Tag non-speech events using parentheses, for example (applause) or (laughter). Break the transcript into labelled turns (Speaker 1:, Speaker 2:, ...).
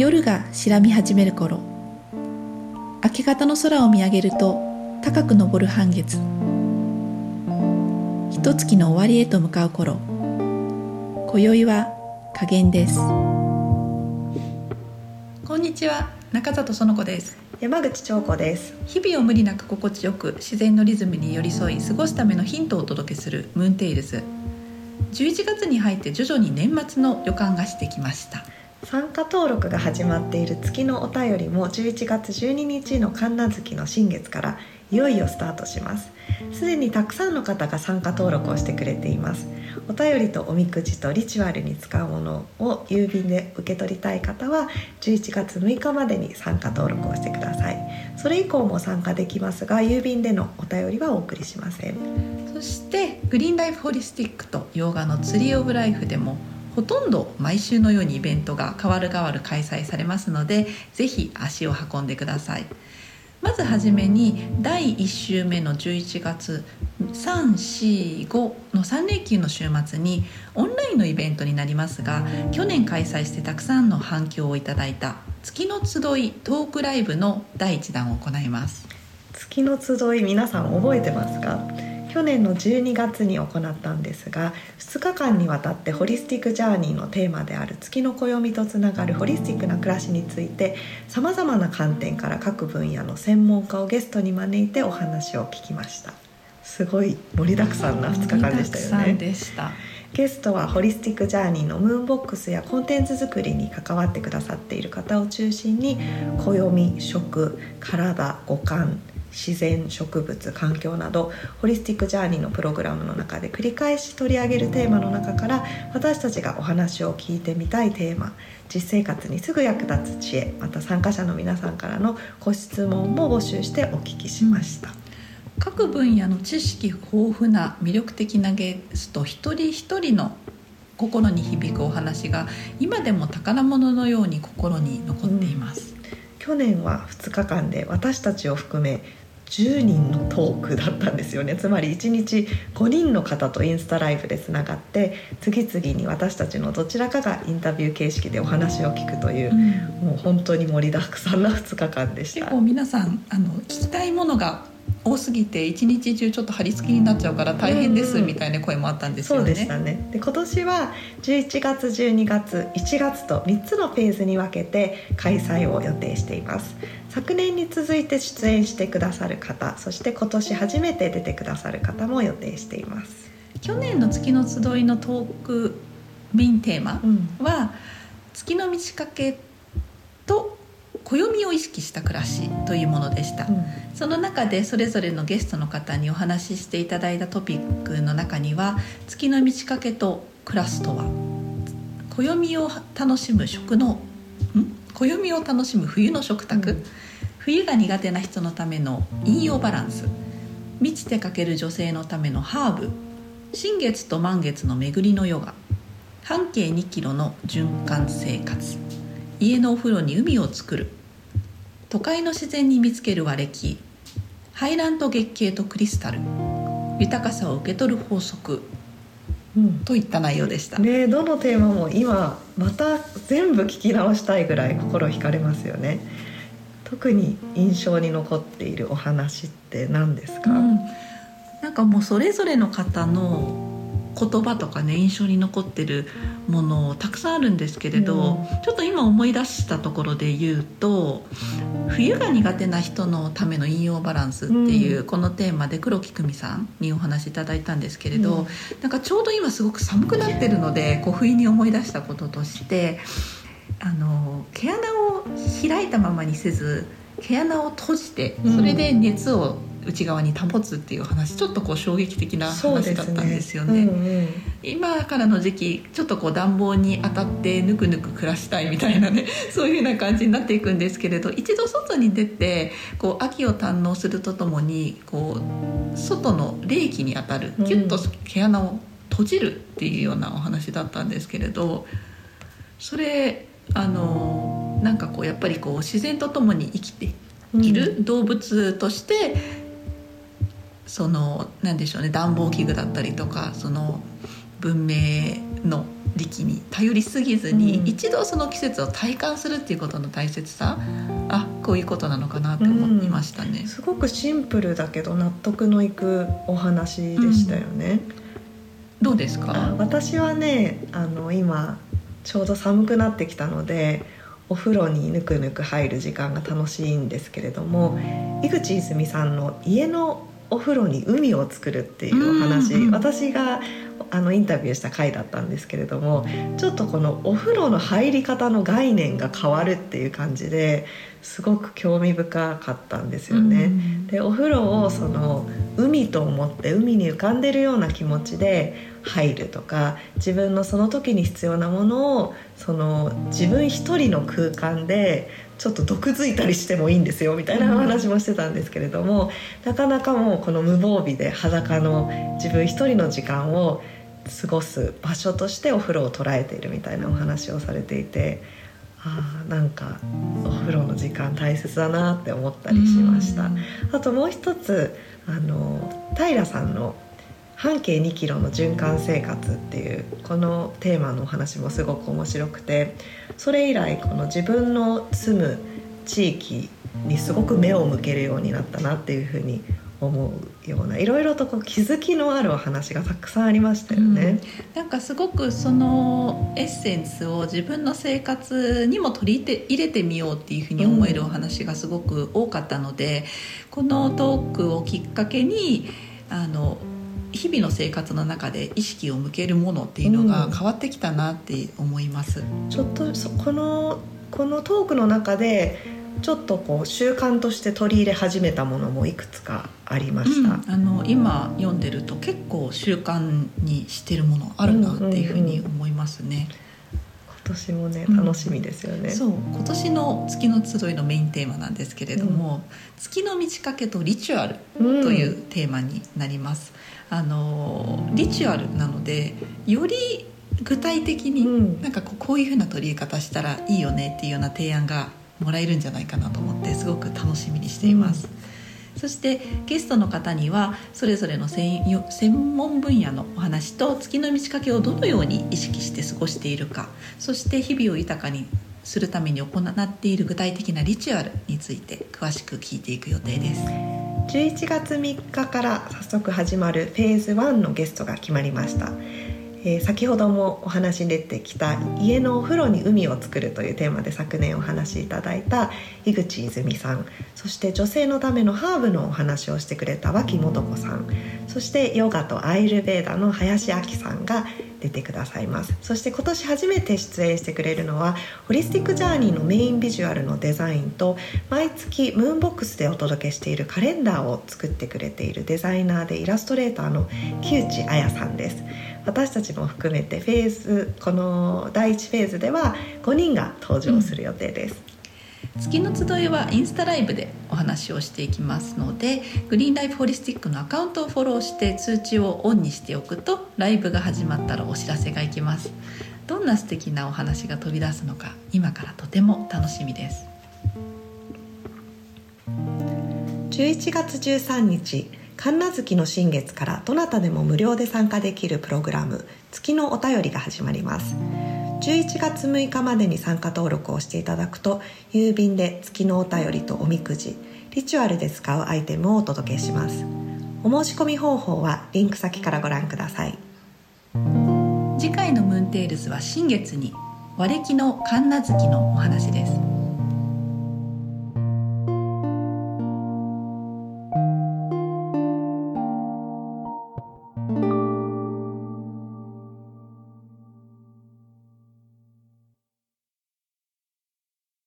Speaker 1: 夜が白み始める頃。明け方の空を見上げると高く昇る半月。一月の終わりへと向かう頃。今宵は加減です。こんにちは。中里園子です。
Speaker 2: 山口彫子です。
Speaker 1: 日々を無理なく心地よく自然のリズムに寄り添い過ごすためのヒントをお届けするムーンテイルズ11月に入って徐々に年末の予感がしてきました
Speaker 2: 参加登録が始まっている月のお便りも11月12日の神奈月の新月からいよいよスタートします。すでにたくさんの方が参加登録をしてくれています。お便りとおみくじとリチュアルに使うものを郵便で受け取りたい方は11月6日までに参加登録をしてください。それ以降も参加できますが郵便でのお便りはお送りしません。
Speaker 1: そしてグリーンライフホリスティックと洋画のツリーオブライフでもほとんど毎週のようにイベントが変わる変わる開催されますのでぜひ足を運んでください。まずはじめに第1週目の11月345の3連休の週末にオンラインのイベントになりますが去年開催してたくさんの反響をいただいた月の集いトークライブの第1弾を行います。
Speaker 2: 月の集い皆さん覚えてますか？去年の12月に行ったんですが2日間にわたってホリスティック・ジャーニーのテーマである月の暦とつながるホリスティックな暮らしについてさまざまな観点から各分野の専門家をゲストに招いてお話を聞きました。すごい盛りだくさんな2日間でしたよね。
Speaker 1: でした。
Speaker 2: ゲストはホリスティック・ジャーニーのムーンボックスやコンテンツ作りに関わってくださっている方を中心に暦食体五感自然植物環境などホリスティック・ジャーニーのプログラムの中で繰り返し取り上げるテーマの中から私たちがお話を聞いてみたいテーマ実生活にすぐ役立つ知恵また参加者の皆さんからのご質問も募集してお聞きしました。
Speaker 1: 各分野の知識豊富な魅力的なゲスト一人一人の心に響くお話が今でも宝物のように心に残っています、
Speaker 2: うん、去年は2日間で私たちを含め10人のトークだったんですよね。つまり1日5人の方とインスタライブでつながって次々に私たちのどちらかがインタビュー形式でお話を聞くという、うん、もう本当に盛りだくさんな2日間でした。
Speaker 1: 結構皆さんあの聞きたいものが多すぎて一日中ちょっと張り付きになっちゃうから大変ですみたいな声もあったんですよね。
Speaker 2: そうでしたね。で今年は11月12月1月と3つのフェーズに分けて開催を予定しています。昨年に続いて出演してくださる方そして今年初めて出てくださる方も予定しています。
Speaker 1: 去年の月の集いのトーク便テーマは、月の満ち欠けと暦を意識した暮らしというものでした、うん、その中でそれぞれのゲストの方にお話ししていただいたトピックの中には月の満ち欠けと暮らすとは？暦を楽しむ食の暦を楽しむ冬の食卓、うん、冬が苦手な人のための陰陽バランス。満ちてかける女性のためのハーブ。新月と満月の巡りのヨガ。半径2キロの循環生活家のお風呂に海を作る。都会の自然に見つける和暦。排卵と月経とクリスタル。豊かさを受け取る法則、うん、といった内容でした、
Speaker 2: ね、どのテーマも今また全部聞き直したいぐらい心惹かれますよね。特に印象に残っているお話って何ですか、うん、
Speaker 1: なんかもうそれぞれの方の言葉とかね印象に残ってるものたくさんあるんですけれど、うん、ちょっと今思い出したところで言うと冬が苦手な人のための引用バランスっていう、このテーマで黒木久美さんにお話しいただいたんですけれど、うん、なんかちょうど今すごく寒くなってるのでこう不意に思い出したこととしてあの毛穴を開いたままにせず毛穴を閉じてそれで熱を、うん内側に保つっていう話ちょっとこう衝撃的な話だったんですよね、ねうんうん、今からの時期ちょっとこう暖房に当たってぬくぬく暮らしたいみたいなね (laughs) そういうような感じになっていくんですけれど一度外に出てこう秋を堪能するとともにこう外の冷気に当たるキュッと毛穴を閉じるっていうようなお話だったんですけれどそれあのなんかこうやっぱりこう自然とともに生きている動物としてその何でしょうね暖房器具だったりとかその文明の力に頼りすぎずに、
Speaker 2: うん
Speaker 1: 一度その季節を体感するっていうことの大切さあこういうことなのかなって思いましたね。
Speaker 2: すごくシンプルだけど納得のいくお話でしたよね。
Speaker 1: どうですか？
Speaker 2: あ私はねあの今ちょうど寒くなってきたのでお風呂にぬくぬく入る時間が楽しいんですけれども井口泉さんの家のお風呂に海を作るっていうお話、
Speaker 1: うんうん
Speaker 2: 私があのインタビューした回だったんですけれどもちょっとこのお風呂の入り方の概念が変わるっていう感じですごく興味深かったんですよね。
Speaker 1: うん
Speaker 2: でお風呂をその海と思って海に浮かんでるような気持ちで入るとか自分のその時に必要なものをその自分一人の空間でちょっと毒づいたりしてもいいんですよみたいなお話もしてたんですけれどもなかなかもうこの無防備で裸の自分一人の時間を過ごす場所としてお風呂を捉えているみたいなお話をされていてあーなんかお風呂の時間大切だなって思ったりしました。
Speaker 1: うん
Speaker 2: あともう一つあの平さんの「半径2キロの循環生活」っていうこのテーマのお話もすごく面白くてそれ以来この自分の住む地域にすごく目を向けるようになったなっていうふうに思うようないろいろとこう気づきのあるお話がたくさんありましたよね。
Speaker 1: なんかすごくそのエッセンスを自分の生活にも取り入れてみようっていうふうに思えるお話がすごく多かったので、このトークをきっかけにあの日々の生活の中で意識を向けるものっていうのが
Speaker 2: うん
Speaker 1: 変わってきたなって思います。
Speaker 2: ちょっとそこのこのトークの中でちょっとこう習慣として取り入れ始めたものもいくつかありました。
Speaker 1: うんあの今読んでると結構習慣にしてるものあるなっていうふうに思いますね。
Speaker 2: 今年もね
Speaker 1: うん
Speaker 2: 楽しみですよね。
Speaker 1: そう今年の月の集いのメインテーマなんですけれども、月の満ち欠けとリチュアル
Speaker 2: うん
Speaker 1: というテーマになります。あのリチュアルなのでより具体的に、
Speaker 2: うん
Speaker 1: なんかこうこういうふうな取り方したらいいよねっていうような提案がもらえるんじゃないかなと思ってすごく楽しみにしています。そしてゲストの方にはそれぞれの専よ専門分野のお話と月の満ち欠けをどのように意識して過ごしているかそして日々を豊かにするために行っている具体的なリチュアルについて詳しく聞いていく予定です。
Speaker 2: 11月3日から早速始まるフェーズ1のゲストが決まりました、えー先ほどもお話に出てきた家のお風呂に海を作るというテーマで昨年お話しいただいた井口泉さんそして女性のためのハーブのお話をしてくれた脇素子さんそしてヨガとアイルベーダの林明さんが出てくださいます。そして今年初めて出演してくれるのはホリスティックジャーニーのメインビジュアルのデザインと毎月ムーンボックスでお届けしているカレンダーを作ってくれているデザイナーでイラストレーターの木内彩さんです。私たちも含めてフェーズこの第1フェーズでは5人が登場する予定です、
Speaker 1: 月の集いはインスタライブでお話をしていきますのでグリーンライフホリスティックのアカウントをフォローして通知をオンにしておくとライブが始まったらお知らせがいきます。どんな素敵なお話が飛び出すのか今からとても楽しみです。
Speaker 2: 11月13日神奈月の新月からどなたでも無料で参加できるプログラム月のお便りが始まります。11月6日までに参加登録をしていただくと郵便で月のお便りとおみくじリチュアルで使うアイテムをお届けします。お申し込み方法はリンク先からご覧ください。
Speaker 1: 次回のムーンテールズは新月に和暦の神無月のお話です。